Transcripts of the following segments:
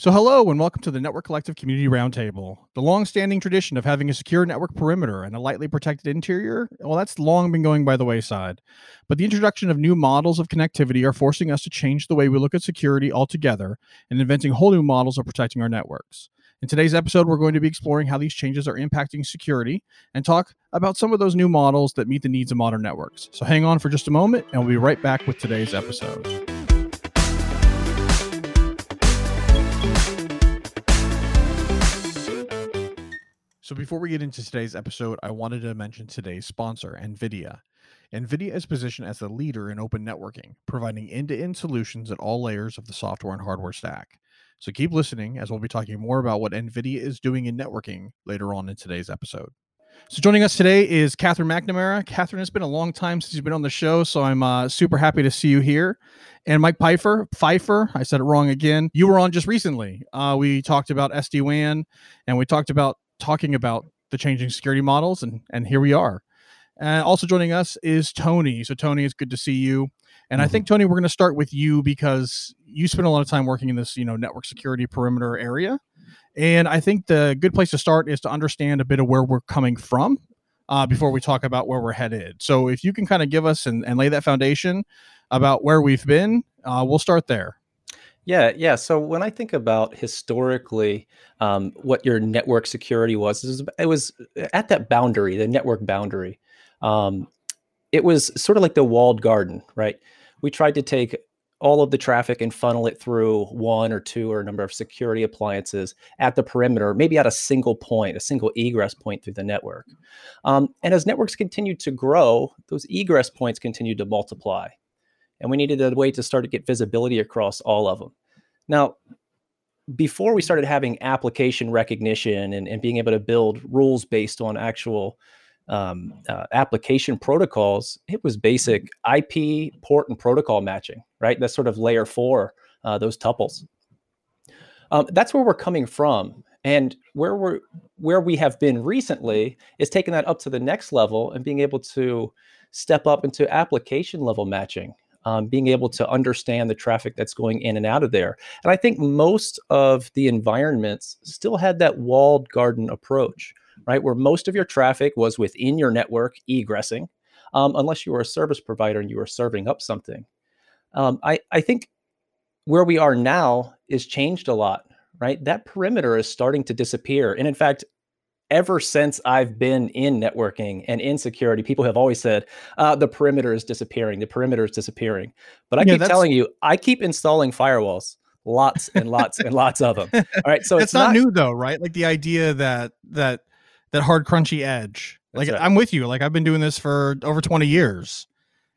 So, hello and welcome to the Network Collective Community Roundtable. The long-standing tradition of having a secure network perimeter and a lightly protected interior, well, that's long been going by the wayside. But the introduction of new models of connectivity are forcing us to change the way we look at security altogether and inventing whole new models of protecting our networks. In today's episode, we're going to be exploring how these changes are impacting security and talk about some of those new models that meet the needs of modern networks. So, hang on for just a moment, and we'll be right back with today's episode. So, before we get into today's episode, I wanted to mention today's sponsor, NVIDIA. NVIDIA is positioned as the leader in open networking, providing end to end solutions at all layers of the software and hardware stack. So, keep listening as we'll be talking more about what NVIDIA is doing in networking later on in today's episode. So, joining us today is Catherine McNamara. Catherine, it's been a long time since you've been on the show, so I'm uh, super happy to see you here. And Mike Pfeiffer, Pfeiffer, I said it wrong again. You were on just recently. Uh, we talked about SD WAN and we talked about talking about the changing security models, and and here we are. And also joining us is Tony. So Tony, it's good to see you. And mm-hmm. I think Tony, we're going to start with you because you spend a lot of time working in this, you know, network security perimeter area. And I think the good place to start is to understand a bit of where we're coming from uh, before we talk about where we're headed. So if you can kind of give us and, and lay that foundation about where we've been, uh, we'll start there. Yeah, yeah. So when I think about historically, um, what your network security was, it was, was at that boundary, the network boundary. Um, it was sort of like the walled garden, right? We tried to take all of the traffic and funnel it through one or two or a number of security appliances at the perimeter, maybe at a single point, a single egress point through the network. Um, and as networks continued to grow, those egress points continued to multiply and we needed a way to start to get visibility across all of them. Now, before we started having application recognition and, and being able to build rules based on actual um, uh, application protocols, it was basic IP port and protocol matching, right? That's sort of layer four, uh, those tuples. Um, that's where we're coming from. And where we're where we have been recently is taking that up to the next level and being able to step up into application level matching um, being able to understand the traffic that's going in and out of there. And I think most of the environments still had that walled garden approach, right? Where most of your traffic was within your network egressing, um, unless you were a service provider and you were serving up something. Um, I, I think where we are now is changed a lot, right? That perimeter is starting to disappear. And in fact, ever since I've been in networking and in security, people have always said uh, the perimeter is disappearing. The perimeter is disappearing. But I yeah, keep telling you, I keep installing firewalls, lots and lots and lots of them. All right, so it's not, not, new though, right? Like the idea that that that hard crunchy edge. Like right. I'm with you. Like I've been doing this for over 20 years.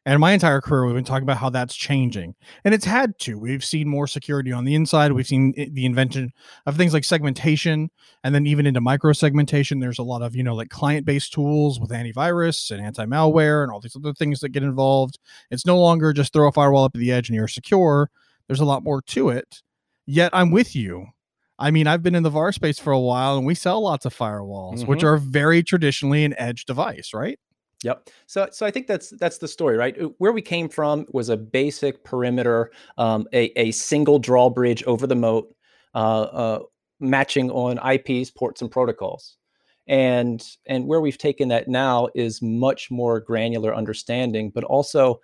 And my entire career, we've been talking about how that's changing. And it's had to. We've seen more security on the inside. We've seen the invention of things like segmentation. And then even into micro segmentation, there's a lot of, you know, like client based tools with antivirus and anti malware and all these other things that get involved. It's no longer just throw a firewall up at the edge and you're secure. There's a lot more to it. Yet I'm with you. I mean, I've been in the VAR space for a while and we sell lots of firewalls, mm-hmm. which are very traditionally an edge device, right? Yep. So, so I think that's that's the story, right? Uh, where we came from was a basic perimeter, um, a a single drawbridge over the moat, uh, uh, matching on IPs, ports, and protocols, and and where we've taken that now is much more granular understanding, but also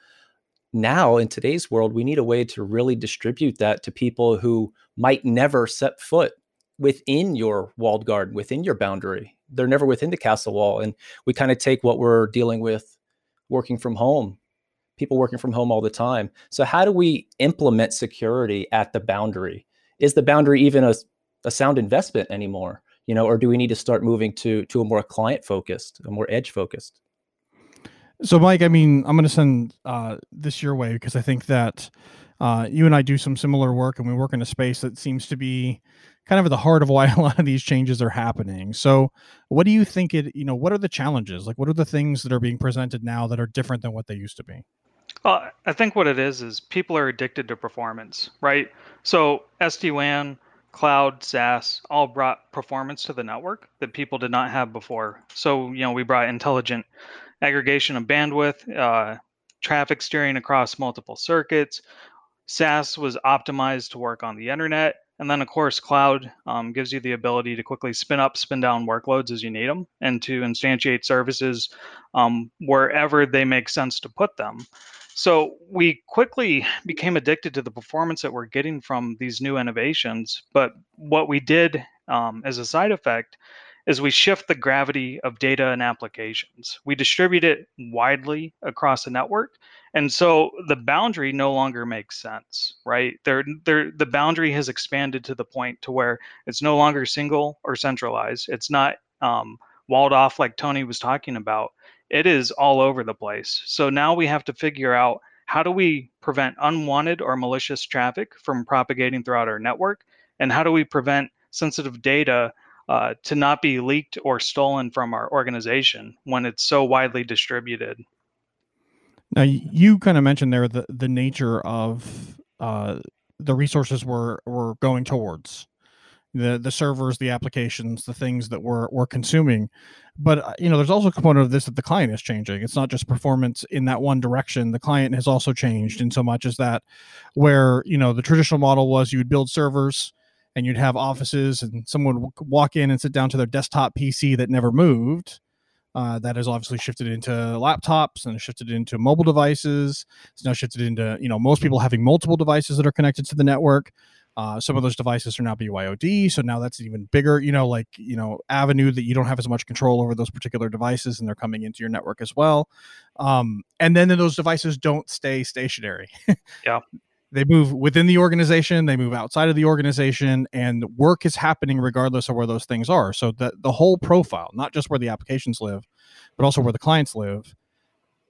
now in today's world, we need a way to really distribute that to people who might never set foot within your walled garden, within your boundary. They're never within the castle wall. And we kind of take what we're dealing with working from home, people working from home all the time. So, how do we implement security at the boundary? Is the boundary even a, a sound investment anymore? You know, or do we need to start moving to to a more client focused, a more edge focused? So, Mike, I mean, I'm going to send uh, this your way because I think that uh, you and I do some similar work, and we work in a space that seems to be kind of at the heart of why a lot of these changes are happening. So, what do you think it, you know, what are the challenges? Like, what are the things that are being presented now that are different than what they used to be? Well, I think what it is is people are addicted to performance, right? So, SD WAN, cloud, SaaS all brought performance to the network that people did not have before. So, you know, we brought intelligent aggregation of bandwidth, uh, traffic steering across multiple circuits. SaaS was optimized to work on the internet And then, of course, cloud um, gives you the ability to quickly spin up, spin down workloads as you need them and to instantiate services um, wherever they make sense to put them. So we quickly became addicted to the performance that we're getting from these new innovations. But what we did um, as a side effect is we shift the gravity of data and applications. We distribute it widely across the network. And so the boundary no longer makes sense, right? There, there, the boundary has expanded to the point to where it's no longer single or centralized. It's not um, walled off like Tony was talking about. It is all over the place. So now we have to figure out how do we prevent unwanted or malicious traffic from propagating throughout our network? And how do we prevent sensitive data uh, to not be leaked or stolen from our organization when it's so widely distributed. Now, you kind of mentioned there the, the nature of uh, the resources we're, we're going towards the the servers, the applications, the things that we're we're consuming. But uh, you know, there's also a component of this that the client is changing. It's not just performance in that one direction. The client has also changed in so much as that, where you know the traditional model was you would build servers, and you'd have offices and someone would walk in and sit down to their desktop PC that never moved. Uh, that has obviously shifted into laptops and shifted into mobile devices. It's now shifted into you know most people having multiple devices that are connected to the network. Uh, some of those devices are now BYOD, so now that's an even bigger, you know, like you know, avenue that you don't have as much control over those particular devices, and they're coming into your network as well. Um, and then those devices don't stay stationary. yeah, they move within the organization they move outside of the organization and work is happening regardless of where those things are. So the, the whole profile not just where the applications live but also where the clients live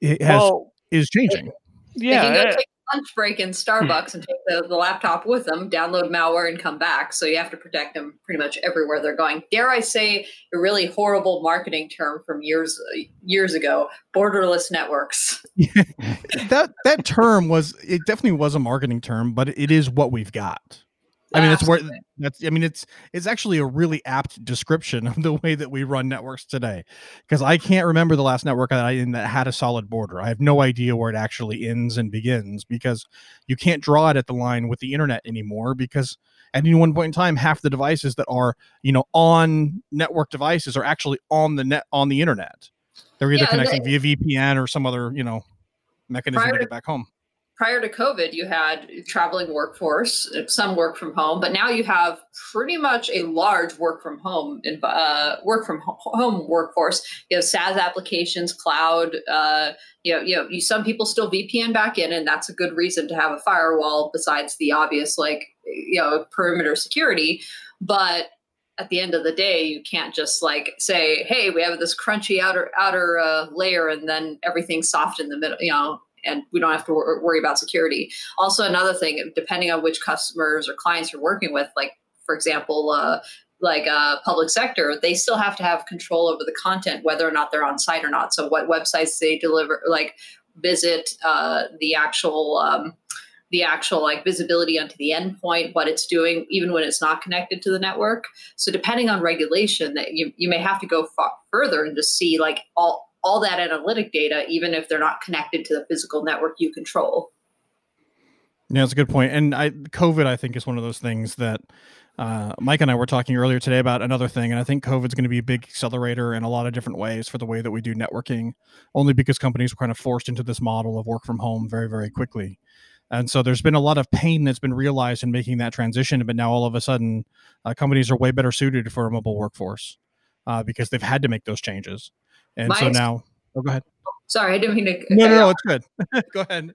it has well, is changing. yeah lunch break in hmm. Starbucks and take the, the laptop with them, download malware, and come back. So you have to protect them pretty much everywhere they're going. Dare I say a really horrible marketing term from years years ago: borderless networks. that that term was it definitely was a marketing term, but it is what we've got. I mean, it's where that's. I mean, it's it's actually a really apt description of the way that we run networks today. Because I can't remember the last network that I in that had a solid border. I have no idea where it actually ends and begins because you can't draw it at the line with the internet anymore. Because at any one point in time, half the devices that are you know on network devices are actually on the net on the internet. They're either yeah, connecting they, via VPN or some other you know mechanism to get back home prior to COVID, you had traveling workforce, some work from home, but now you have pretty much a large work from home uh, work from home workforce. You have SaaS applications, cloud. Uh, you know, you know, you, some people still VPN back in, and that's a good reason to have a firewall besides the obvious, like you know, perimeter security. But at the end of the day, you can't just like say, "Hey, we have this crunchy outer outer uh, layer, and then everything's soft in the middle." You know, and we don't have to wor- worry about security. Also, another thing, depending on which customers or clients you're working with, like for example, uh, like uh, public sector, they still have to have control over the content, whether or not they're on site or not. So, what websites they deliver, like visit, uh, the actual. Um, the actual like visibility onto the endpoint, what it's doing, even when it's not connected to the network. So depending on regulation, that you, you may have to go far further and just see like all all that analytic data, even if they're not connected to the physical network you control. Yeah, that's a good point. And I, COVID, I think, is one of those things that uh, Mike and I were talking earlier today about another thing, and I think COVID is going to be a big accelerator in a lot of different ways for the way that we do networking, only because companies were kind of forced into this model of work from home very, very quickly. And so there's been a lot of pain that's been realized in making that transition, but now all of a sudden, uh, companies are way better suited for a mobile workforce uh, because they've had to make those changes. And My so now, oh, go ahead. Sorry, I didn't mean to. No, no, no, it's good. go ahead.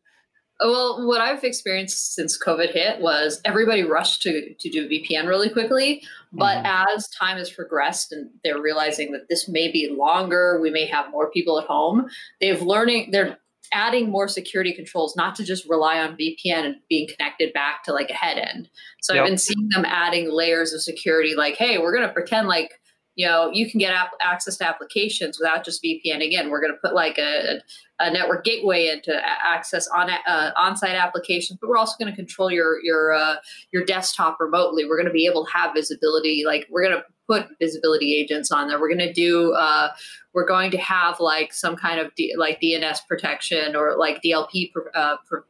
Well, what I've experienced since COVID hit was everybody rushed to, to do VPN really quickly. But mm-hmm. as time has progressed and they're realizing that this may be longer, we may have more people at home, they've learning, they're adding more security controls, not to just rely on VPN and being connected back to like a head end. So yep. I've been seeing them adding layers of security, like, hey, we're going to pretend like you know you can get app- access to applications without just vpn again we're going to put like a, a network gateway into access on uh, on-site applications but we're also going to control your your uh, your desktop remotely we're going to be able to have visibility like we're going to put visibility agents on there we're going to do uh, we're going to have like some kind of D- like dns protection or like dlp pr- uh, pr-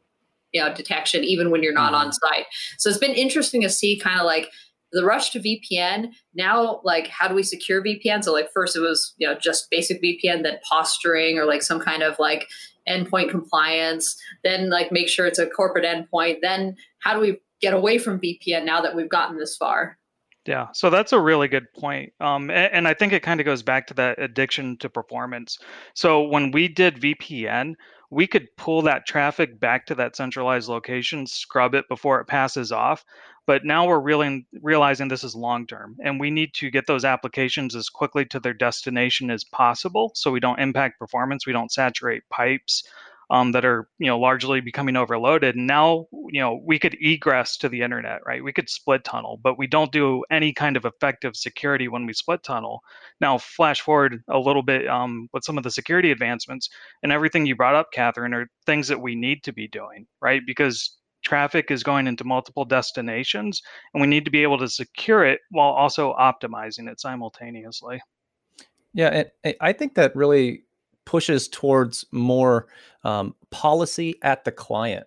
you know detection even when you're not on Mm-hmm. site. So it's been interesting to see kind of like the rush to VPN. Now, like how do we secure VPN? So like first it was you know just basic VPN, then posturing or like some kind of like endpoint compliance. Then like make sure it's a corporate endpoint. Then how do we get away from VPN now that we've gotten this far? Yeah, so that's a really good point. Um, a- and, I think it kind of goes back to that addiction to performance. So when we did VPN, we could pull that traffic back to that centralized location, scrub it before it passes off. But now we're really realizing this is long term, and we need to get those applications as quickly to their destination as possible, so we don't impact performance, we don't saturate pipes, um, that are you know largely becoming overloaded. And now you know we could egress to the internet, right? We could split tunnel, but we don't do any kind of effective security when we split tunnel. Now, flash forward a little bit um, with some of the security advancements and everything you brought up, Catherine, are things that we need to be doing, right? Because traffic is going into multiple destinations and we need to be able to secure it while also optimizing it simultaneously. Yeah, I think that really pushes towards more um, policy at the client,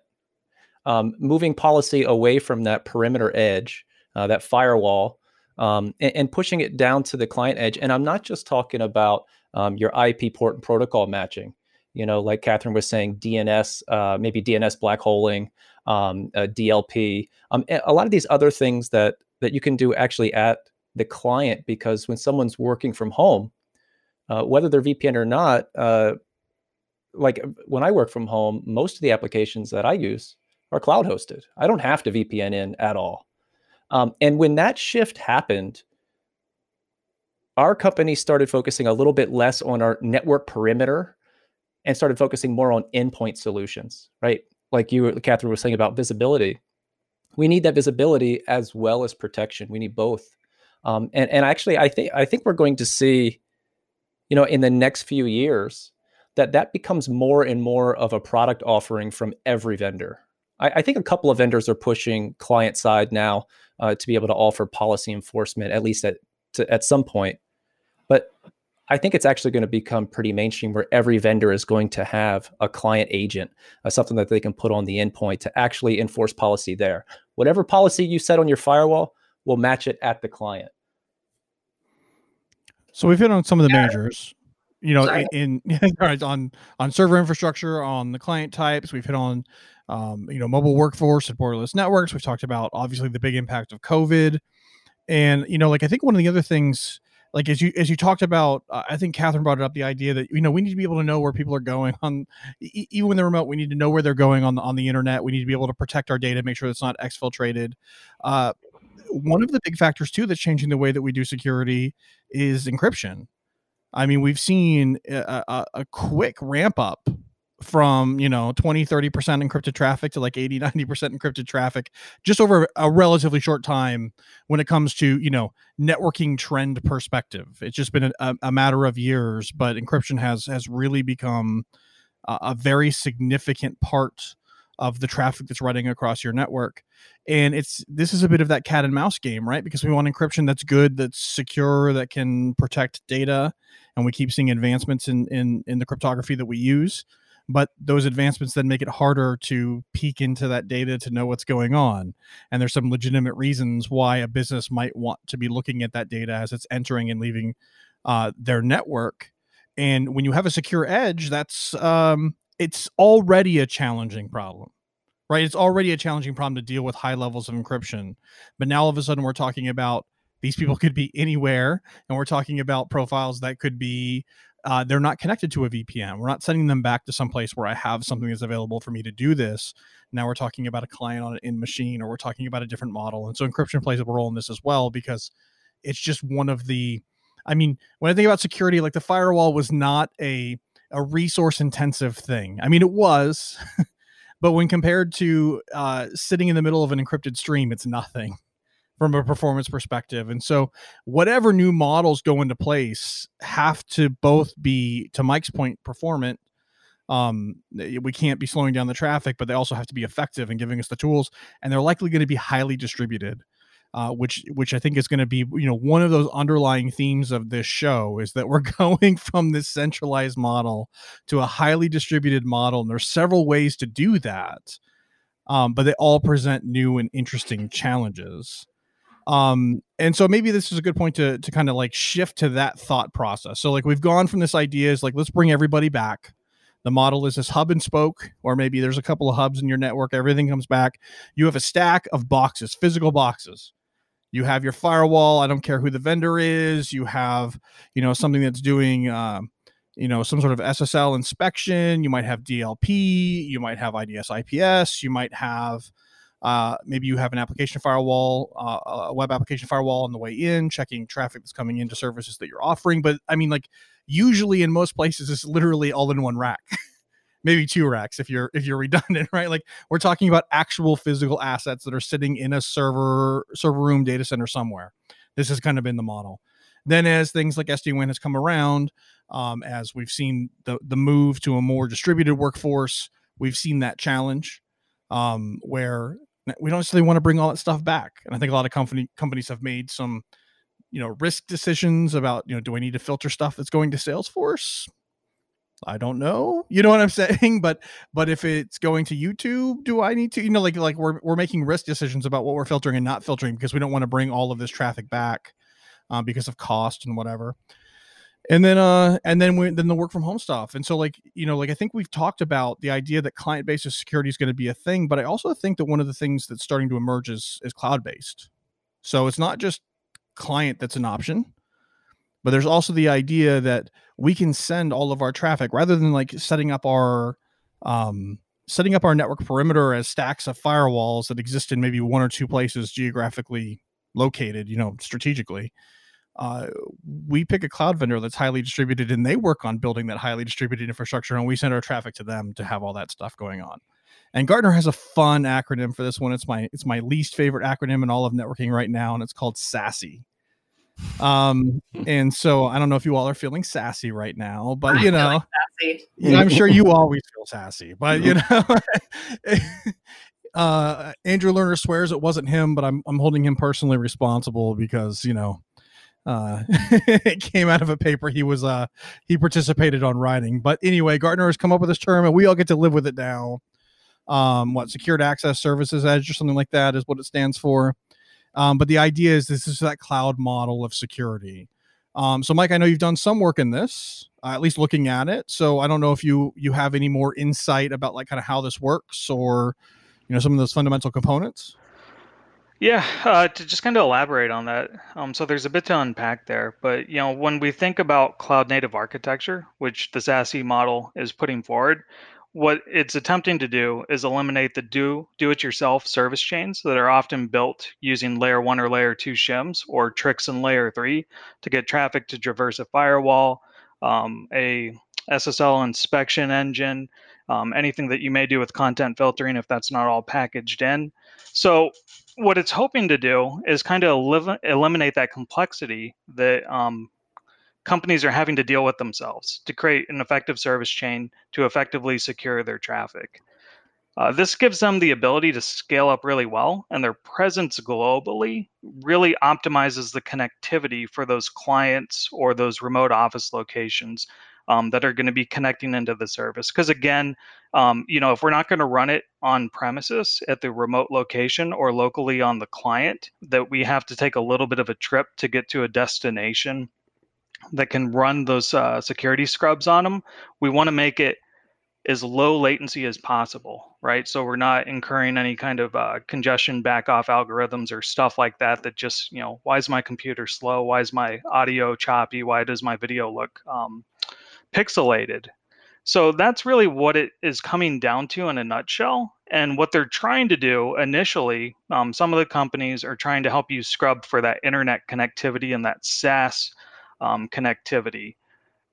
um, moving policy away from that perimeter edge, uh, that firewall, um, and, and pushing it down to the client edge. And I'm not just talking about um, your IP port and protocol matching. You know, like Catherine was saying, DNS, uh, maybe DNS black holing, um, uh, DLP, um, a a lot of these other things that that you can do actually at the client because when someone's working from home, uh, whether they're VPN or not, uh, like when I work from home, most of the applications that I use are cloud hosted. I don't have to VPN in at all. Um, and when that shift happened, our company started focusing a little bit less on our network perimeter and started focusing more on endpoint solutions, right? Like you, Catherine, was saying about visibility. We need that visibility as well as protection. We need both. Um, and and actually, I think I think we're going to see you know in the next few years that that becomes more and more of a product offering from every vendor. I, I think a couple of vendors are pushing client side now uh, to be able to offer policy enforcement at least at to, at some point. But i think it's actually going to become pretty mainstream where every vendor is going to have a client agent uh, something that they can put on the endpoint to actually enforce policy there. Whatever policy you set on your firewall will match it at the client So we've hit on some of the majors. You know, Sorry. in, in on on server infrastructure, on the client types, we've hit on um, you know mobile workforce and borderless networks. We've talked about obviously the big impact of COVID, and you know, like I think one of the other things, like as you as you talked about, uh, I think Catherine brought it up the idea that you know we need to be able to know where people are going on, e- even when they're remote. We need to know where they're going on the on the internet. We need to be able to protect our data, make sure it's not exfiltrated. Uh, one of the big factors too that's changing the way that we do security is encryption. I mean, we've seen a, a, a quick ramp up from, you know, 20, 30% encrypted traffic to like 80, 90% encrypted traffic just over a relatively short time when it comes to, you know, networking trend perspective. It's just been a, a matter of years, but encryption has has really become a, a very significant part of the traffic that's running across your network. And it's this is a bit of that cat and mouse game right? Because we want encryption that's good that's secure that can protect data and we keep seeing advancements in in in the cryptography that we use. But those advancements then make it harder to peek into that data to know what's going on. And there's some legitimate reasons why a business might want to be looking at that data as it's entering and leaving uh, their network. And when you have a secure edge that's um, it's already a challenging problem right? It's already a challenging problem to deal with high levels of encryption. But now all of a sudden we're talking about these people could be anywhere and we're talking about profiles that could be uh, they're not connected to a vpn we're not sending them back to some place where i have something that's available for me to do this. Now we're talking about a client on an in machine or we're talking about a different model. And so encryption plays a role in this as well because it's just one of the i mean when i think about security like the firewall was not a a resource intensive thing i mean it was but when compared to uh, sitting in the middle of an encrypted stream, it's nothing from a performance perspective. And so, whatever new models go into place have to both be, to Mike's point, performant. Um, we can't be slowing down the traffic, but they also have to be effective and giving us the tools. And they're likely going to be highly distributed. Uh, which which I think is going to be you know one of those underlying themes of this show is that we're going from this centralized model to a highly distributed model, and there's several ways to do that. um, but they all present new and interesting challenges. Um, and so maybe this is a good point to to kind of like shift to that thought process. So like we've gone from this idea is like let's bring everybody back. The model is this hub and spoke, or maybe there's a couple of hubs in your network. Everything comes back. You have a stack of boxes, physical boxes. You have your firewall. I don't care who the vendor is. You have, you know, something that's doing, um, you know, some sort of SSL inspection. You might have DLP. You might have IDS IPS. You might have uh, maybe you have an application firewall, uh, a web application firewall on the way in, checking traffic that's coming into services that you're offering. But I mean, like usually in most places, it's literally all in one rack. maybe two racks if you're if you're redundant right like we're talking about actual physical assets that are sitting in a server server room data center somewhere this has kind of been the model then as things like sd-wan has come around um, as we've seen the the move to a more distributed workforce we've seen that challenge um, where we don't necessarily want to bring all that stuff back. And I think a lot of company companies have made some, you know, risk decisions about, you know, do I need to filter stuff that's going to Salesforce? I don't know. You know what I'm saying? But but if it's going to YouTube, do I need to? You know, like like we're we're making risk decisions about what we're filtering and not filtering because we don't want to bring all of this traffic back um, because of cost and whatever and then uh and then we then the work from home stuff and so like you know like i think we've talked about the idea that client based security is going to be a thing but i also think that one of the things that's starting to emerge is is cloud based so it's not just client that's an option but there's also the idea that we can send all of our traffic rather than like setting up our um setting up our network perimeter as stacks of firewalls that exist in maybe one or two places geographically located you know strategically uh, we pick a cloud vendor that's highly distributed and they work on building that highly distributed infrastructure and we send our traffic to them to have all that stuff going on. And gartner has a fun acronym for this one. It's my it's my least favorite acronym in all of networking right now and it's called SASE um and so i don't know if you all are feeling sassy right now but you know i'm sure you always feel sassy but you know uh andrew lerner swears it wasn't him but i'm i'm holding him personally responsible because you know uh, it came out of a paper he was uh, he participated on writing. But anyway, Gartner has come up with this term, and we all get to live with it now. Um, what secured access services edge or something like that is what it stands for. Um, but the idea is this is that cloud model of security. Um, so, Mike, I know you've done some work in this, uh, at least looking at it. So, I don't know if you you have any more insight about like kind of how this works, or you know some of those fundamental components. Yeah, uh, to just kind of elaborate on that. Um, so there's a bit to unpack there, but you know, when we think about cloud native architecture, which the SASE model is putting forward, what it's attempting to do is eliminate the do do it yourself service chains that are often built using layer one or layer two shims or tricks in layer three to get traffic to traverse a firewall, um, a SSL inspection engine, um, anything that you may do with content filtering if that's not all packaged in. So what it's hoping to do is kind of eliminate that complexity that um, companies are having to deal with themselves to create an effective service chain to effectively secure their traffic. Uh, this gives them the ability to scale up really well, and their presence globally really optimizes the connectivity for those clients or those remote office locations um, that are going to be connecting into the service. Because again, um, you know, if we're not going to run it on premises at the remote location or locally on the client, that we have to take a little bit of a trip to get to a destination that can run those uh, security scrubs on them. We want to make it as low latency as possible, right? So we're not incurring any kind of uh, congestion back off algorithms or stuff like that. That just, you know, why is my computer slow? Why is my audio choppy? Why does my video look um, pixelated. So that's really what it is coming down to in a nutshell. And what they're trying to do initially, um, some of the companies are trying to help you scrub for that internet connectivity and that SaaS um, connectivity.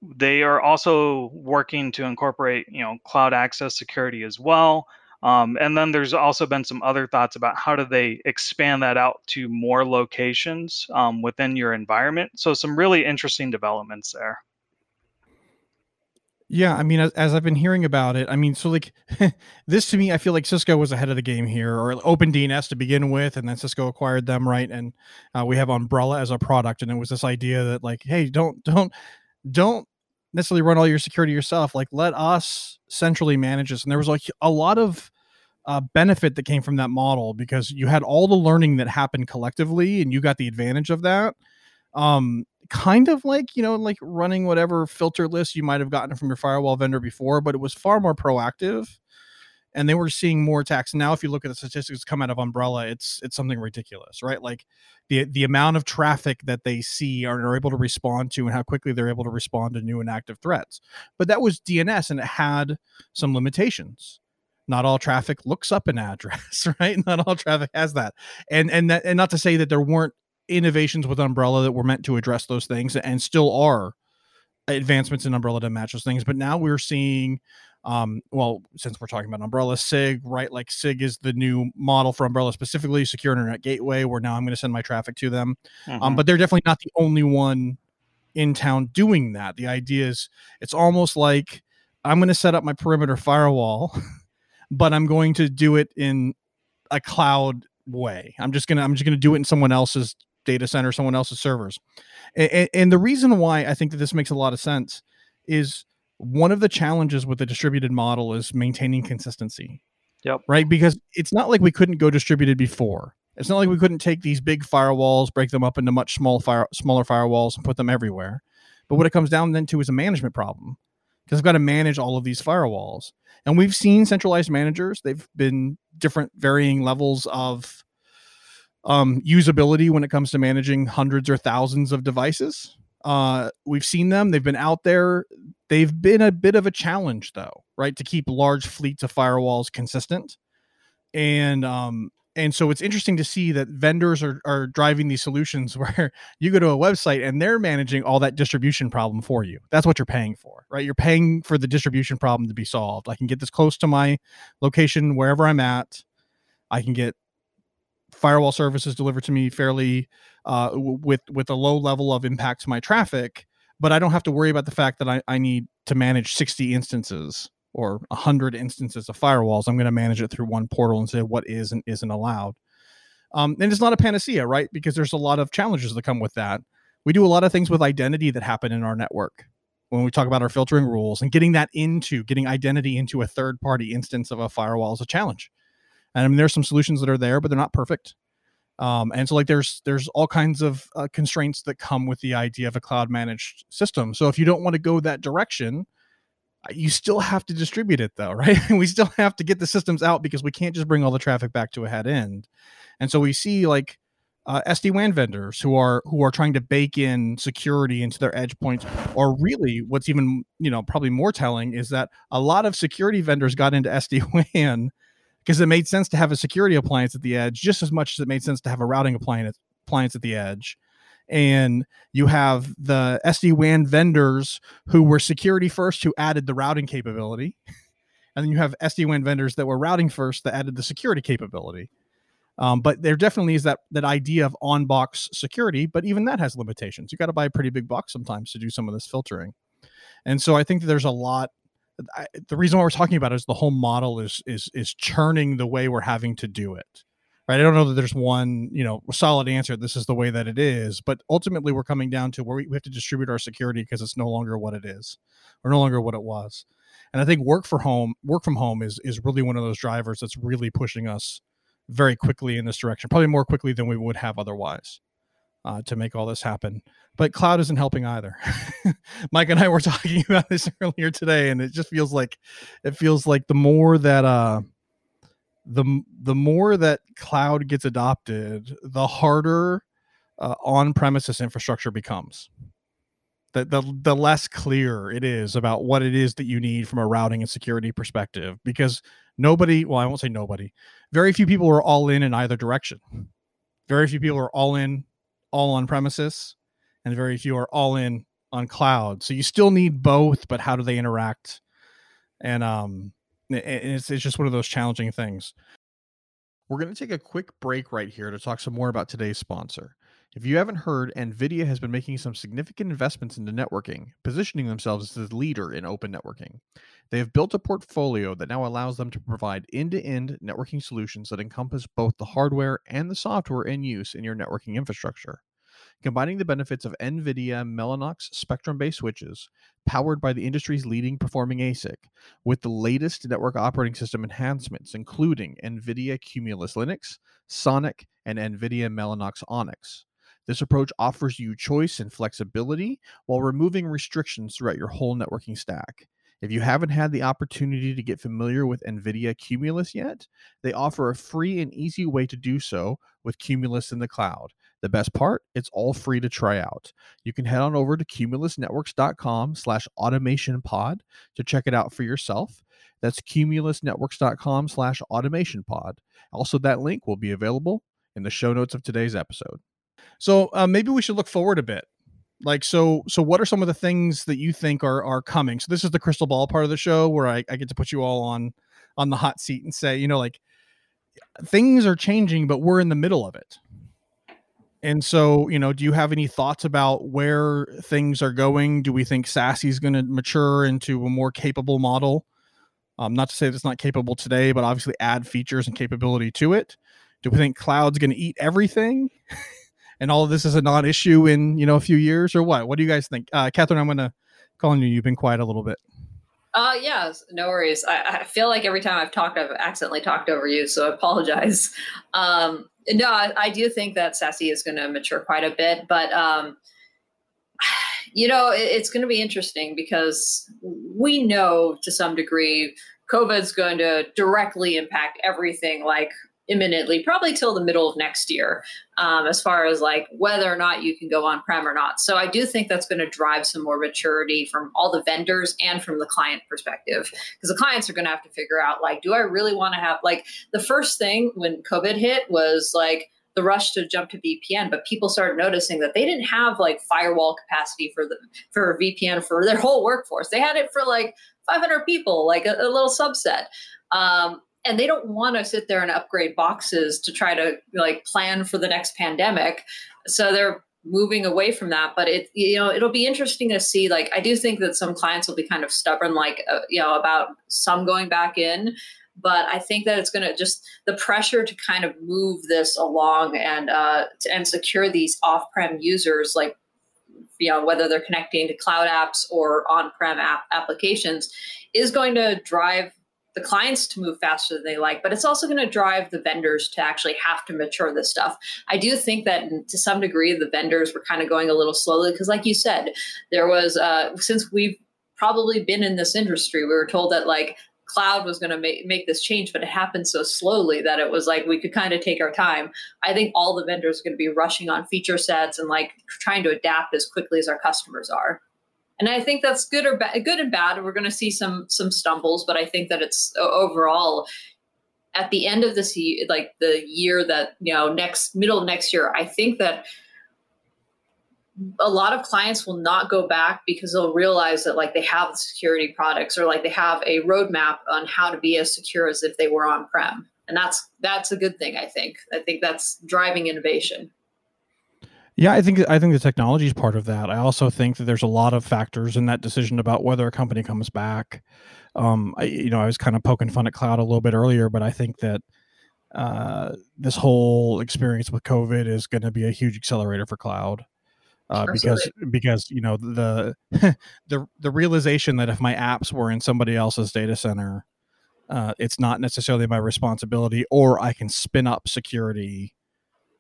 They are also working to incorporate, you know, cloud access security as well. Um, and then there's also been some other thoughts about how do they expand that out to more locations um, within your environment. So some really interesting developments there. Yeah, I mean, as, as, I've been hearing about it, I mean, so like this to me, I feel like Cisco was ahead of the game here, or Open DNS to begin with, and then Cisco acquired them, right? And uh, we have Umbrella as a product, and it was this idea that like, hey, don't don't don't necessarily run all your security yourself. Like, let us centrally manage this. And there was like a lot of uh, benefit that came from that model because you had all the learning that happened collectively and you got the advantage of that um kind of like you know like running whatever filter list you might have gotten from your firewall vendor before but it was far more proactive and they were seeing more attacks. Now if you look at the statistics come out of umbrella it's it's something ridiculous right? Like the the amount of traffic that they see are, are able to respond to and how quickly they're able to respond to new and active threats. But that was dns and it had some limitations. Not all traffic looks up an address right? Not all traffic has that. And and that, and not to say that there weren't innovations with umbrella that were meant to address those things and still are advancements in umbrella to match those things. But now we're seeing um well since we're talking about umbrella sig right? Like sig is the new model for umbrella specifically secure internet gateway where now i'm going to send my traffic to them. Um Mhm. but they're definitely not the only one in town doing that. The idea is it's almost like i'm going to set up my perimeter firewall but i'm going to do it in a cloud way. I'm just going to i'm just going to do it in someone else's data center someone else's servers. And, and the reason why i think that this makes a lot of sense is one of the challenges with the distributed model is maintaining consistency. Yep. right? Because it's not like we couldn't go distributed before. It's not like we couldn't take these big firewalls break them up into much small fire smaller firewalls and put them everywhere. But what it comes down then to is a management problem because i've got to manage all of these firewalls. And we've seen centralized managers they've been different varying levels of um, usability when it comes to managing hundreds or thousands of devices. Uh, we've seen them. They've been out there. They've been a bit of a challenge though right to keep large fleets of firewalls consistent. And um and so it's interesting to see that vendors are, are driving these solutions where you go to a website and they're managing all that distribution problem for you. That's what you're paying for right? You're paying for the distribution problem to be solved. I can get this close to my location wherever i'm at. I can get firewall services delivered to me fairly uh, with with a low level of impact to my traffic but i don't have to worry about the fact that i, I need to manage 60 instances or 100 instances of firewalls. I'm going to manage it through one portal and say what is and isn't allowed. Um, and it's not a panacea right? Because there's a lot of challenges that come with that. We do a lot of things with identity that happen in our network. When we talk about our filtering rules and getting that into getting identity into a third party instance of a firewall is a challenge and I mean, there's some solutions that are there, but they're not perfect. Um, and so, like, there's there's all kinds of uh, constraints that come with the idea of a cloud managed system. So, if you don't want to go that direction, uh, you still have to distribute it, though, right? we still have to get the systems out because we can't just bring all the traffic back to a head end. And so, we see like uh, SD WAN vendors who are who are trying to bake in security into their edge points. Or really, what's even you know probably more telling is that a lot of security vendors got into SD WAN because it made sense to have a security appliance at the edge just as much as it made sense to have a routing appliance appliance at the edge. And you have the SD WAN vendors who were security first who added the routing capability. And then you have SD WAN vendors that were routing first that added the security capability. Um, but there definitely is that that idea of on box security, but even that has limitations. You got to buy a pretty big box sometimes to do some of this filtering. And so I think that there's a lot I, the reason why we're talking about it is the whole model is is is churning the way we're having to do it right? I don't know that there's one you know solid answer. This is the way that it is but ultimately we're coming down to where we, we have to distribute our security because it's no longer what it is or no longer what it was. And i think work for home work from home is is really one of those drivers that's really pushing us very quickly in this direction probably more quickly than we would have otherwise uh, to make all this happen. But cloud isn't helping either. Mike and I were talking about this earlier today, and it just feels like it feels like the more that uh, the the more that cloud gets adopted, the harder uh, on premises infrastructure becomes. The, the the less clear it is about what it is that you need from a routing and security perspective because nobody well i won't say nobody very few people are all in in either direction very few people are all in all on premises and very few are all in on cloud. So you still need both but how do they interact? And um it's, it's just one of those challenging things. We're going to take a quick break right here to talk some more about today's sponsor if you haven't heard nvidia has been making some significant investments into networking positioning themselves as the leader in open networking they have built a portfolio that now allows them to provide end-to-end networking solutions that encompass both the hardware and the software in use in your networking infrastructure combining the benefits of NVIDIA Mellanox Spectrum based switches powered by the industry's leading performing ASIC with the latest network operating system enhancements, including NVIDIA Cumulus Linux, Sonic, and NVIDIA Mellanox Onyx. This approach offers you choice and flexibility while removing restrictions throughout your whole networking stack. If you haven't had the opportunity to get familiar with NVIDIA Cumulus yet, they offer a free and easy way to do so with Cumulus in the cloud. The best part, it's all free to try out. You can head on over to cumulusnetworks.com slash automation pod to check it out for yourself. That's cumulusnetworks.com slash automation pod. Also, that link will be available in the show notes of today's episode. So uh, maybe we should look forward a bit. Like so so what are some of the things that you think are are coming? So this is the crystal ball part of the show where I, I get to put you all on on the hot seat and say you know like things are changing but we're in the middle of it. And so you know do you have any thoughts about where things are going? Do we think SASE is going to mature into a more capable model? Um, not to say that it's not capable today but obviously add features and capability to it. Do we think cloud's going to eat everything and all of this is a non-issue in you know a few years or what? What do you guys think, uh, Catherine? I'm going to call on you. You've been quiet a little bit. Uh, yeah, no worries. I, I, feel like every time I've talked, I've accidentally talked over you, so I apologize. Um, no, I, I, do think that SASE is going to mature quite a bit, but um, you know, it, it's going to be interesting because we know to some degree COVID's going to directly impact everything like imminently, probably till the middle of next year, um, as far as like whether or not you can go on prem or not. So I do think that's going to drive some more maturity from all the vendors and from the client perspective, because the clients are going to have to figure out like, do I really want to have like the first thing when COVID hit was like the rush to jump to VPN, but people started noticing that they didn't have like firewall capacity for the for VPN for their whole workforce. They had it for like 500 people, like a, a little subset. Um, and they don't want to sit there and upgrade boxes to try to like plan for the next pandemic. So they're moving away from that but it you know it'll be interesting to see like i do think that some clients will be kind of stubborn like uh, you know about some going back in but i think that it's going to just the pressure to kind of move this along and uh and secure these off-prem users like you know whether they're connecting to cloud apps or on-prem app applications is going to drive the clients to move faster than they like, but it's also going to drive the vendors to actually have to mature this stuff. I do think that to some degree, the vendors were kind of going a little slowly because, like you said, there was, uh, since we've probably been in this industry, we were told that like cloud was going to make, make this change, but it happened so slowly that it was like we could kind of take our time. I think all the vendors are going to be rushing on feature sets and like trying to adapt as quickly as our customers are and I think that's good or bad, good and bad. We're going to see some some stumbles, but I think that it's overall at the end of this year, like the year that you know next middle of next year, I think that a lot of clients will not go back because they'll realize that like they have security products or like they have a roadmap on how to be as secure as if they were on prem and that's that's a good thing i think. I think that's driving innovation yeah, I think I think the technology is part of that. I also think that there's a lot of factors in that decision about whether a company comes back. Um, I, you know, I was kind of poking fun at cloud a little bit earlier, but I think that uh, this whole experience with COVID is going to be a huge accelerator for cloud. Uh, because because you know the the the realization that if my apps were in somebody else's data center, uh, it's not necessarily my responsibility, or I can spin up security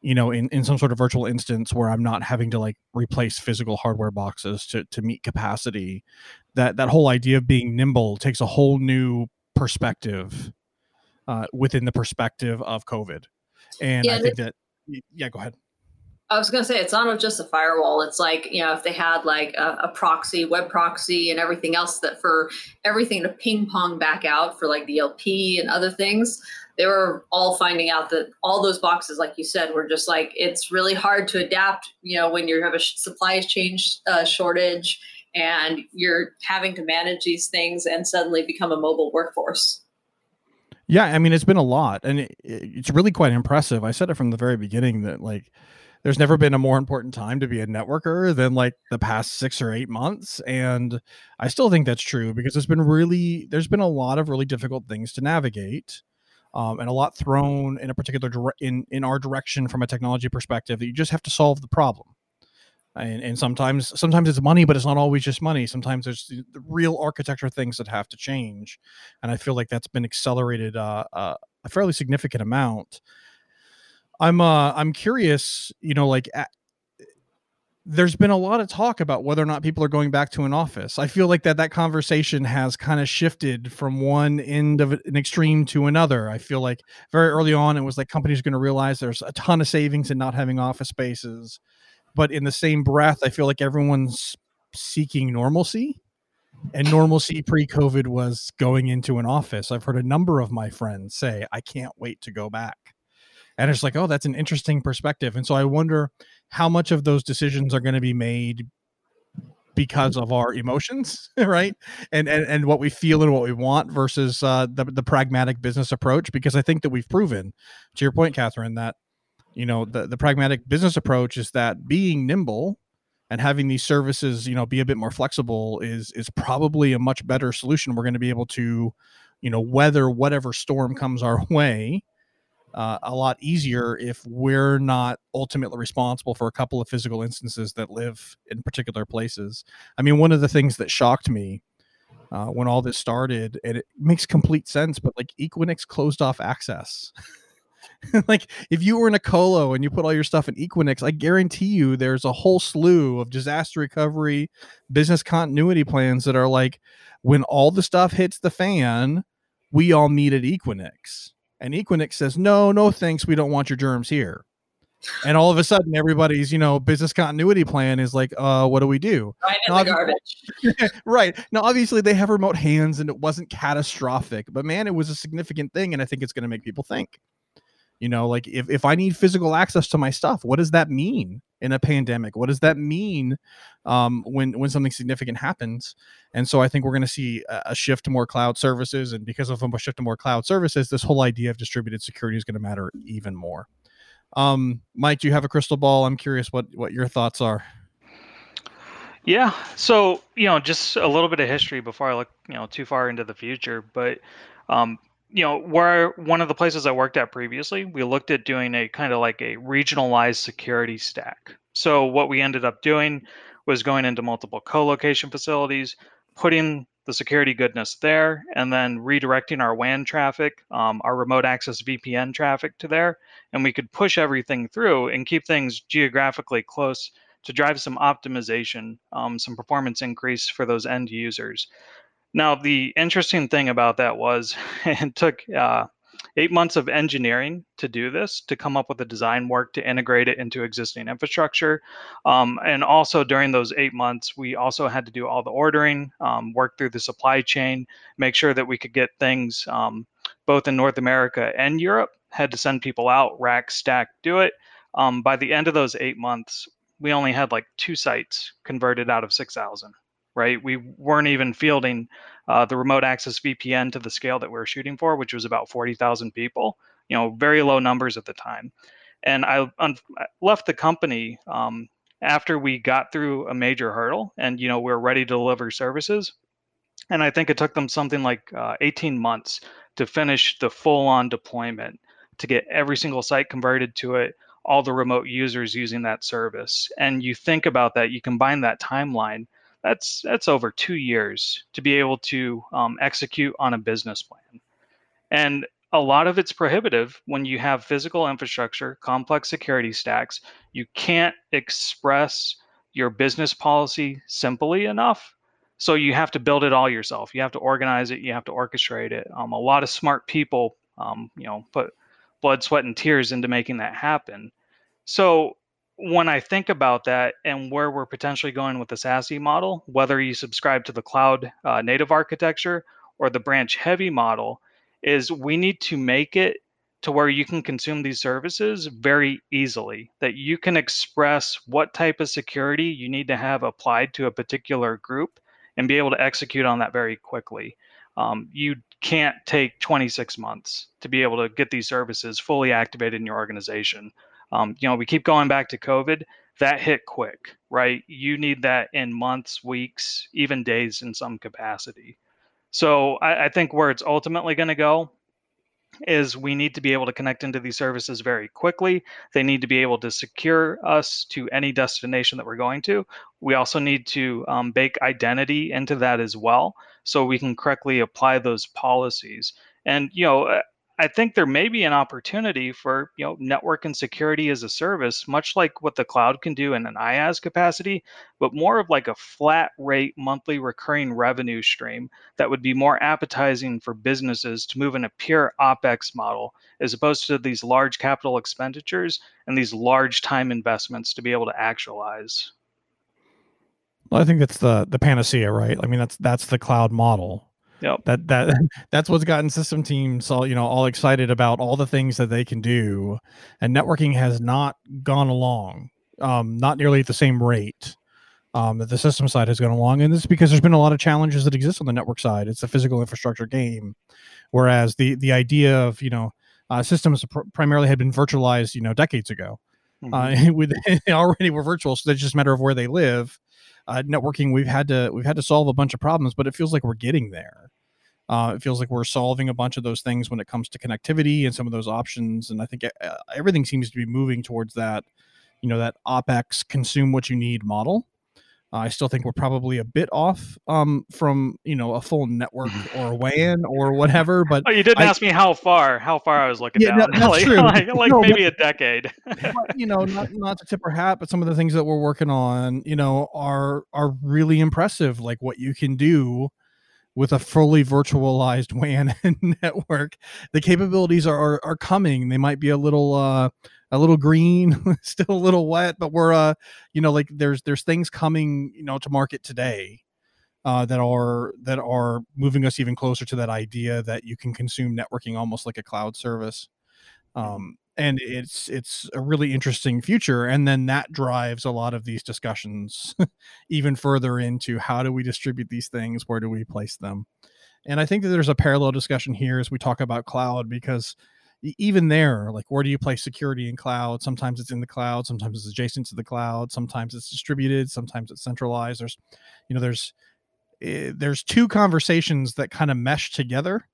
you know in, in some sort of virtual instance where i'm not having to like replace physical hardware boxes to, to meet capacity that that whole idea of being nimble takes a whole new perspective uh, within the perspective of covid and yeah, i think that yeah go ahead I was going to say it's not just a firewall. It's like you know if they had like a, a, proxy, web proxy, and everything else that for everything to ping pong back out for like DLP and other things they were all finding out that all those boxes, like you said, were just like it's really hard to adapt. You know, when you have a supply chain uh, shortage and you're having to manage these things and suddenly become a mobile workforce. Yeah, I mean, it's been a lot, and it, it's really quite impressive. I said it from the very beginning that like there's never been a more important time to be a networker than like the past six or eight months and i still think that's true because it's been really there's been a lot of really difficult things to navigate um, and a lot thrown in a particular dire- in in our direction from a technology perspective that you just have to solve the problem. and, and sometimes sometimes it's money but it's not always just money. Sometimes there's the real architecture things that have to change. And i feel like that's been accelerated uh, uh, a fairly significant amount. I'm uh i'm curious you know like there's been a lot of talk about whether or not people are going back to an office. I feel like that that conversation has kind of shifted from one end of an extreme to another. I feel like very early on it was like companies are going to realize there's a ton of savings in not having office spaces but in the same breath, I feel like everyone's seeking normalcy. And normalcy pre COVID was going into an office. I've heard a number of my friends say, I can't wait to go back. And it's like, oh, that's an interesting perspective. And so I wonder how much of those decisions are going to be made because of our emotions, right? And, and and what we feel and what we want versus uh, the the pragmatic business approach. Because I think that we've proven, to your point, Catherine, that you know the, the pragmatic business approach is that being nimble and having these services you know be a bit more flexible is is probably a much better solution we're going to be able to you know weather whatever storm comes our way uh, a lot easier if we're not ultimately responsible for a couple of physical instances that live in particular places i mean one of the things that shocked me uh, when all this started and it makes complete sense but like equinix closed off access like if you were in a colo and you put all your stuff in Equinix, I guarantee you there's a whole slew of disaster recovery, business continuity plans that are like, when all the stuff hits the fan, we all meet at Equinix. And Equinix says, no, no, thanks. We don't want your germs here. And all of a sudden, everybody's, you know, business continuity plan is like, uh, what do we do? Right in now, the garbage. right. Now, obviously, they have remote hands and it wasn't catastrophic, but man, it was a significant thing. And I think it's going to make people think you know like if, if i need physical access to my stuff what does that mean in a pandemic? What does that mean um, when when something significant happens? And so i think we're going to see a, a, shift to more cloud services and because of a shift to more cloud services this whole idea of distributed security is going to matter even more. Um, mike do you have a crystal ball? I'm curious what what your thoughts are. Yeah so you know just a little bit of history before i look you know too far into the future but um, you know, where one of the places I worked at previously, we looked at doing a kind of like a regionalized security stack. So what we ended up doing was going into multiple co-location facilities, putting the security goodness there, and then redirecting our WAN traffic, um, our remote access VPN traffic to there, and we could push everything through and keep things geographically close to drive some optimization, um, some performance increase for those end users. Now, the interesting thing about that was it took uh, eight months of engineering to do this, to come up with the design work to integrate it into existing infrastructure. Um, and also during those eight months, we also had to do all the ordering, um, work through the supply chain, make sure that we could get things um, both in North America and Europe, had to send people out, rack, stack, do it. Um, by the end of those eight months, we only had like two sites converted out of 6,000 right? We weren't even fielding uh, the remote access VPN to the scale that we were shooting for, which was about 40,000 people, you know, very low numbers at the time. And I un- left the company um, after we got through a major hurdle and, you know, we are ready to deliver services. And I think it took them something like uh, 18 months to finish the full on deployment to get every single site converted to it, all the remote users using that service. And you think about that, you combine that timeline that's that's over two years to be able to um, execute on a business plan. And a lot of it's prohibitive when you have physical infrastructure complex security stacks. You can't express your business policy simply enough. So you have to build it all yourself. You have to organize it. You have to orchestrate it. Um, a lot of smart people um, you know put blood sweat and tears into making that happen. So when I think about that and where we're potentially going with the SASE model, whether you subscribe to the cloud uh, native architecture or the branch heavy model, is we need to make it to where you can consume these services very easily, that you can express what type of security you need to have applied to a particular group and be able to execute on that very quickly. Um, you can't take 26 months to be able to get these services fully activated in your organization. Um, you know, we keep going back to COVID. That hit quick, right? You need that in months, weeks, even days in some capacity. So I, I think where it's ultimately going to go is we need to be able to connect into these services very quickly. They need to be able to secure us to any destination that we're going to. We also need to um, bake identity into that as well so we can correctly apply those policies. And, you know, I think there may be an opportunity for you know network and security as a service, much like what the cloud can do in an IaaS capacity, but more of like a flat rate monthly recurring revenue stream that would be more appetizing for businesses to move in a pure OpEx model as opposed to these large capital expenditures and these large time investments to be able to actualize. Well, I think that's the the panacea, right? I mean, that's that's the cloud model Yep. That that that's what's gotten system teams all you know all excited about all the things that they can do, and networking has not gone along, um, not nearly at the same rate um, that the system side has gone along, and this is because there's been a lot of challenges that exist on the network side. It's a physical infrastructure game, whereas the the idea of you know uh, systems pr- primarily had been virtualized you know decades ago. Mm-hmm. Uh, with they already were virtual, so it's just a matter of where they live. Uh, networking, we've had to we've had to solve a bunch of problems, but it feels like we're getting there. Uh, it feels like we're solving a bunch of those things when it comes to connectivity and some of those options. And I think uh, everything seems to be moving towards that, you know, that OPEX consume what you need model. Uh, I still think we're probably a bit off um, from you know a full network or a WAN or whatever. But oh, you didn't I, ask me how far how far I was looking yeah, down. that's like, true. like, like no, maybe but, a decade. but, you know, not not to tip our hat, but some of the things that we're working on, you know, are are really impressive. Like what you can do with a fully virtualized WAN network. The capabilities are, are, are coming. They might be a little uh, a little green, still a little wet, but we're uh, you know, like there's there's things coming, you know, to market today uh, that are that are moving us even closer to that idea that you can consume networking almost like a cloud service. Um, and it's it's a really interesting future and then that drives a lot of these discussions even further into how do we distribute these things where do we place them? And i think that there's a parallel discussion here as we talk about cloud because even there like where do you place security in cloud? Sometimes it's in the cloud sometimes it's adjacent to the cloud sometimes it's distributed sometimes it's centralized. There's you know there's eh, there's two conversations that kind of mesh together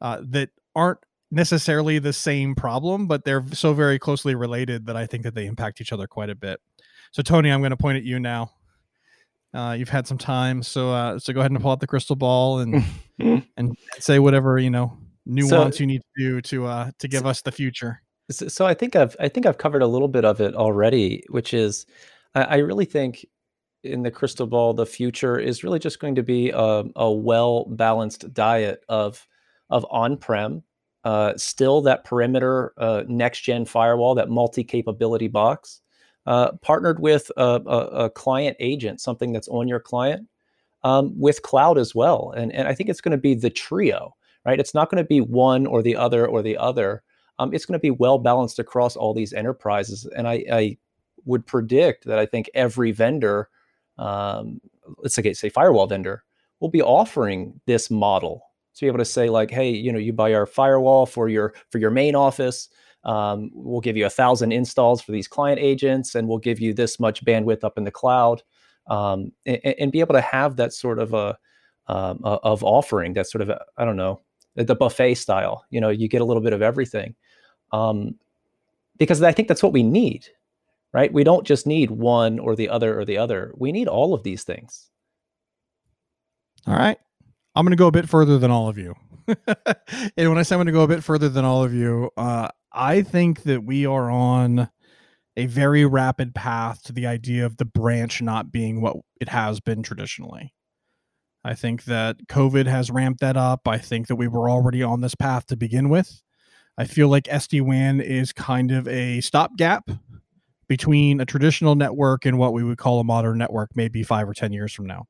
uh, that aren't necessarily the same problem, but they're so very closely related that I think that they impact each other quite a bit. So, Tony, I'm going to point at you now. Uh, you've had some time, so uh, so go ahead and pull out the crystal ball and and say whatever you know nuance so, you need to do to uh, to give so, us the future. So I think I've I think I've covered a little bit of it already, which is I, I really think in the crystal ball the future is really just going to be a, a well balanced diet of of on prem uh, still that perimeter uh, next gen firewall, that multi capability box, uh, partnered with a, a, a, client agent, something that's on your client, um, with cloud as well. And, and I think it's going to be the trio, right? It's not going to be one or the other or the other. Um, it's going to be well balanced across all these enterprises. And I, I would predict that I think every vendor, um, let's say, say firewall vendor, will be offering this model to be able to say like, hey, you know, you buy our firewall for your for your main office. Um, we'll give you a thousand installs for these client agents, and we'll give you this much bandwidth up in the cloud, um, and, and, be able to have that sort of a um, of offering. That sort of I don't know the buffet style. You know, you get a little bit of everything, um, because I think that's what we need, right? We don't just need one or the other or the other. We need all of these things. All right. I'm going to go a bit further than all of you. and when I say I'm going to go a bit further than all of you, uh, I think that we are on a very rapid path to the idea of the branch not being what it has been traditionally. I think that COVID has ramped that up. I think that we were already on this path to begin with. I feel like SD WAN is kind of a stopgap between a traditional network and what we would call a modern network, maybe five or 10 years from now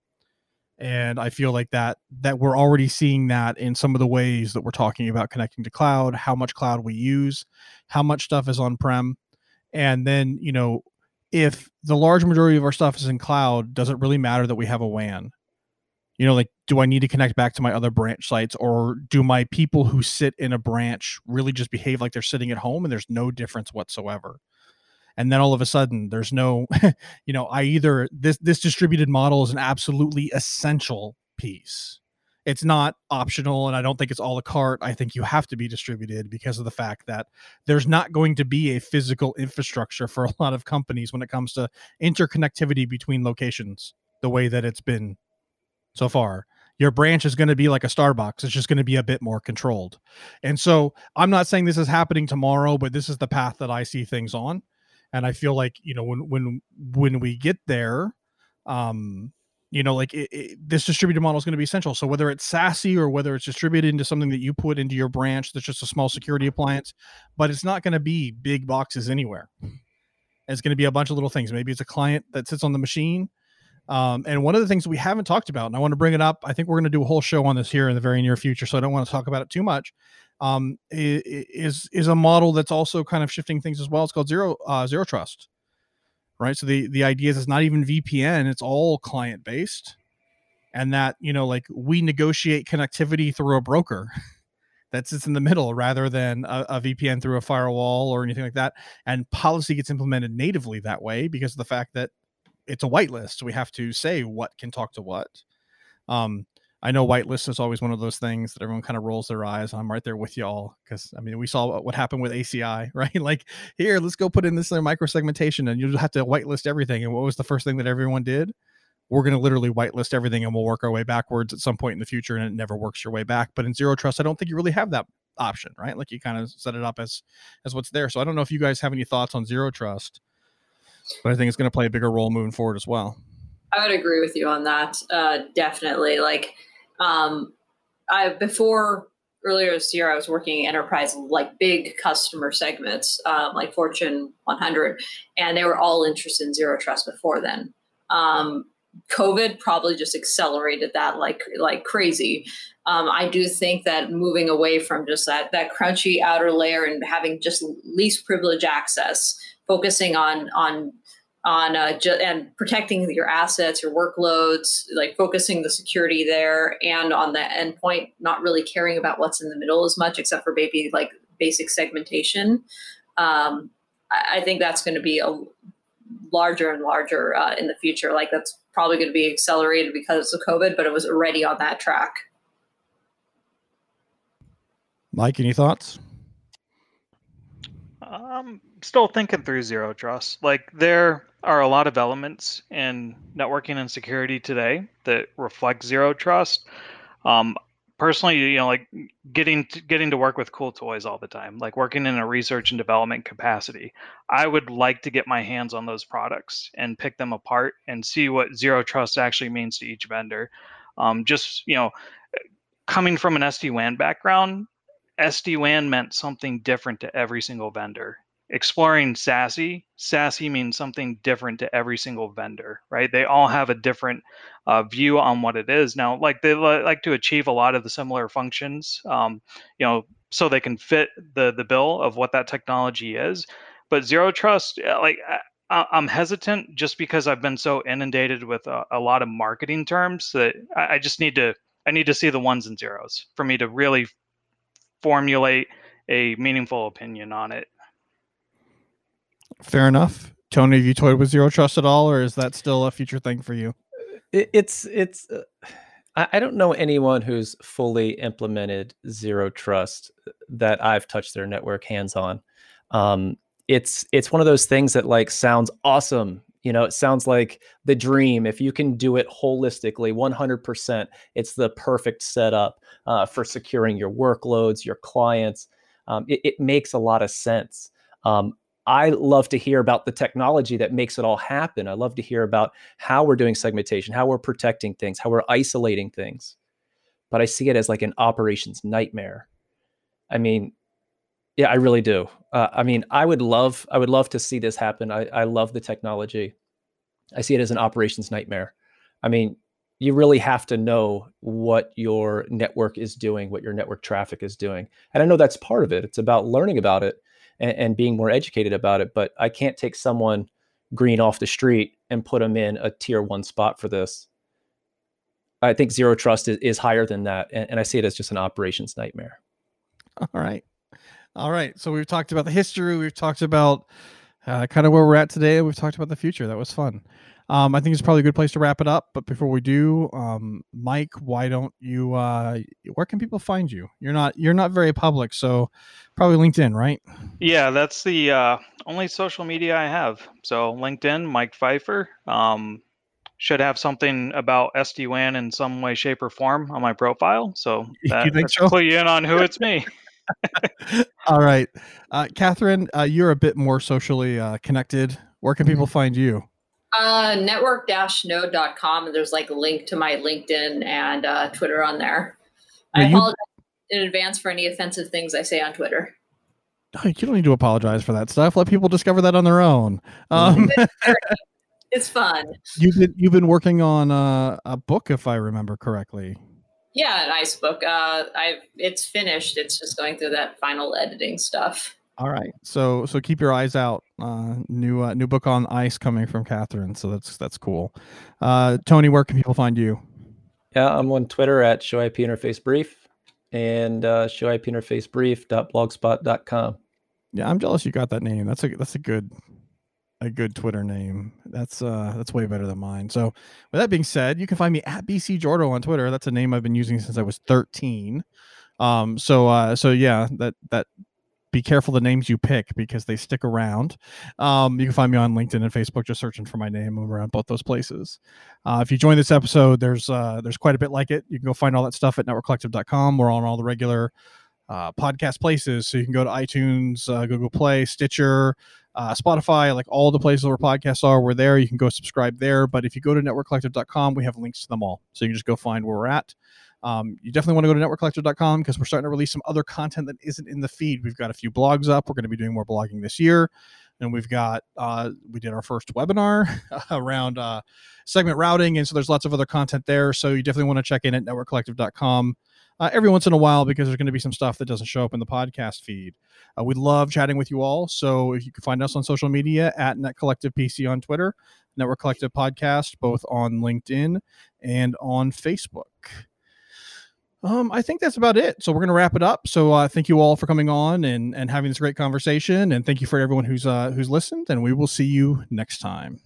and i feel like that that we're already seeing that in some of the ways that we're talking about connecting to cloud how much cloud we use how much stuff is on prem and then you know if the large majority of our stuff is in cloud does it really matter that we have a wan? You know like do i need to connect back to my other branch sites or do my people who sit in a branch really just behave like they're sitting at home and there's no difference whatsoever and then all of a sudden there's no you know i either this this distributed model is an absolutely essential piece. It's not optional and i don't think it's all a cart i think you have to be distributed because of the fact that there's not going to be a physical infrastructure for a lot of companies when it comes to interconnectivity between locations the way that it's been so far. Your branch is going to be like a starbucks. It's just going to be a bit more controlled. And so i'm not saying this is happening tomorrow but this is the path that i see things on and i feel like you know when when when we get there um you know like it, it, this distributed model is going to be essential. So whether it's SASE or whether it's distributed into something that you put into your branch that's just a small security appliance but it's not going to be big boxes anywhere. It's going to be a bunch of little things. Maybe it's a client that sits on the machine. Um, and one of the things we haven't talked about and i want to bring it up i think we're going to do a whole show on this here in the very near future so i don't want to talk about it too much um, is is a model that's also kind of shifting things as well it's called zero uh, zero trust right? So the the idea is it's not even VPN; it's all client based, and that you know, like we negotiate connectivity through a broker that sits in the middle rather than a, a, VPN through a firewall or anything like that. And policy gets implemented natively that way because of the fact that it's a whitelist. So we have to say what can talk to what. Um, I know whitelist is always one of those things that everyone kind of rolls their eyes. I'm right there with y'all because I mean we saw what happened with ACI, right? like here, let's go put in this micro segmentation, and you'll have to whitelist everything. And what was the first thing that everyone did? We're going to literally whitelist everything, and we'll work our way backwards at some point in the future, and it never works your way back. But in zero trust, I don't think you really have that option, right? Like you kind of set it up as as what's there. So I don't know if you guys have any thoughts on zero trust, but I think it's going to play a bigger role moving forward as well. I would agree with you on that. Uh, definitely, like um, I before earlier this year, I was working enterprise like big customer segments, um, like Fortune 100, and they were all interested in zero trust before then. Um, COVID probably just accelerated that like like crazy. Um, I do think that moving away from just that that crunchy outer layer and having just least privilege access, focusing on on on uh, ju- and protecting your assets, your workloads, like focusing the security there, and on the endpoint, not really caring about what's in the middle as much, except for maybe like basic segmentation. Um, I, I, think that's going to be a larger and larger uh, in the future. Like that's probably going to be accelerated because of COVID, but it was already on that track. Mike, any thoughts? I'm um, still thinking through zero trust. Like there are a lot of elements in networking and security today that reflect zero trust. Um, personally, you know, like getting to, getting to work with cool toys all the time, like working in a research and development capacity. I would like to get my hands on those products and pick them apart and see what zero trust actually means to each vendor. Um, just you know, coming from an SD WAN background, SD WAN meant something different to every single vendor exploring SASE, SASE means something different to every single vendor, right? They all have a different uh, view on what it is. Now, like they like to achieve a lot of the similar functions, um, you know, so they can fit the the bill of what that technology is. But zero trust, uh, like I, am hesitant just because I've been so inundated with a, a lot of marketing terms that I, I just need to I need to see the ones and zeros for me to really formulate a meaningful opinion on it. Fair enough. Tony, have you toyed with zero trust at all, or is that still a future thing for you? it's it's. Uh, I don't know anyone who's fully implemented zero trust that I've touched their network hands on. Um, it's it's one of those things that like sounds awesome. You know, it sounds like the dream. If you can do it holistically, 100%, it's the perfect setup uh, for securing your workloads, your clients. Um, it, it, makes a lot of sense. Um, I love to hear about the technology that makes it all happen. I love to hear about how we're doing segmentation, how we're protecting things, how we're isolating things. But I see it as like an operations nightmare. I mean, yeah, I really do. Uh, I mean, I would love, I would love to see this happen. I, I love the technology. I see it as an operations nightmare. I mean, you really have to know what your network is doing, what your network traffic is doing. And I know that's part of it. It's about learning about it and, and being more educated about it. But I can't take someone green off the street and put them in a tier one spot for this. I think zero trust is, is higher than that. And, and I see it as just an operations nightmare. All right. All right. So we've talked about the history. We've talked about uh, kind of where we're at today. We've talked about the future. That was fun. um, I think it's probably a good place to wrap it up. But before we do, um, Mike, why don't you? Uh, where can people find you? You're not you're not very public, so probably LinkedIn, right? Yeah, that's the uh, only social media I have. So LinkedIn, Mike Pfeiffer. Um, should have something about SD WAN in some way, shape, or form on my profile. So that, you think so? clue you in on who it's me. All right, uh, Catherine, uh, you're a bit more socially uh, connected. Where can people find you? Uh, network-node.com. And there's like a link to my LinkedIn and uh, Twitter on there. I you- apologize in advance for any offensive things I say on Twitter. Oh, you don't need to apologize for that stuff. Let people discover that on their own. Um, It's fun. you've been you've been working on uh, a book, if I remember correctly. Yeah, nice book. Uh, I it's finished. It's just going through that final editing stuff. All right, so so keep your eyes out. Uh, new uh, new book on ISE coming from Catherine, so that's that's cool. Uh, Tony, where can people find you? Yeah, I'm on Twitter at show IP interface brief and uh, show IP interface brief.blogspot.com. Yeah, I'm jealous you got that name. That's a that's a good a good Twitter name. That's uh that's way better than mine. So with that being said, you can find me at BC Jordo on Twitter. That's a name I've been using since I was 13. Um so uh so yeah, that that be careful the names you pick because they stick around. Um, you can find me on LinkedIn and Facebook just searching for my name. I'm around both those places. Uh, if you join this episode, there's uh, there's quite a bit like it. You can go find all that stuff at networkcollective.com. We're on all the regular uh, podcast places. So you can go to iTunes, uh, Google Play, Stitcher, uh, Spotify, like all the places where podcasts are. We're there. You can go subscribe there. But if you go to networkcollective.com, we have links to them all. So you can just go find where we're at. Um, you definitely want to go to networkcollective.com because we're starting to release some other content that isn't in the feed. We've got a few blogs up. We're going to be doing more blogging this year. And we've got, uh, we did our first webinar around uh, segment routing. And so there's lots of other content there. So you definitely want to check in at networkcollective.com uh, every once in a while because there's going to be some stuff that doesn't show up in the podcast feed. Uh, we love chatting with you all. So if you can find us on social media at Net Collective PC on Twitter, Network Collective Podcast, both on LinkedIn and on Facebook. Um, I think that's about it. So we're going to wrap it up. So uh, thank you all for coming on and, and having this great conversation. And thank you for everyone who's uh, who's listened. And we will see you next time.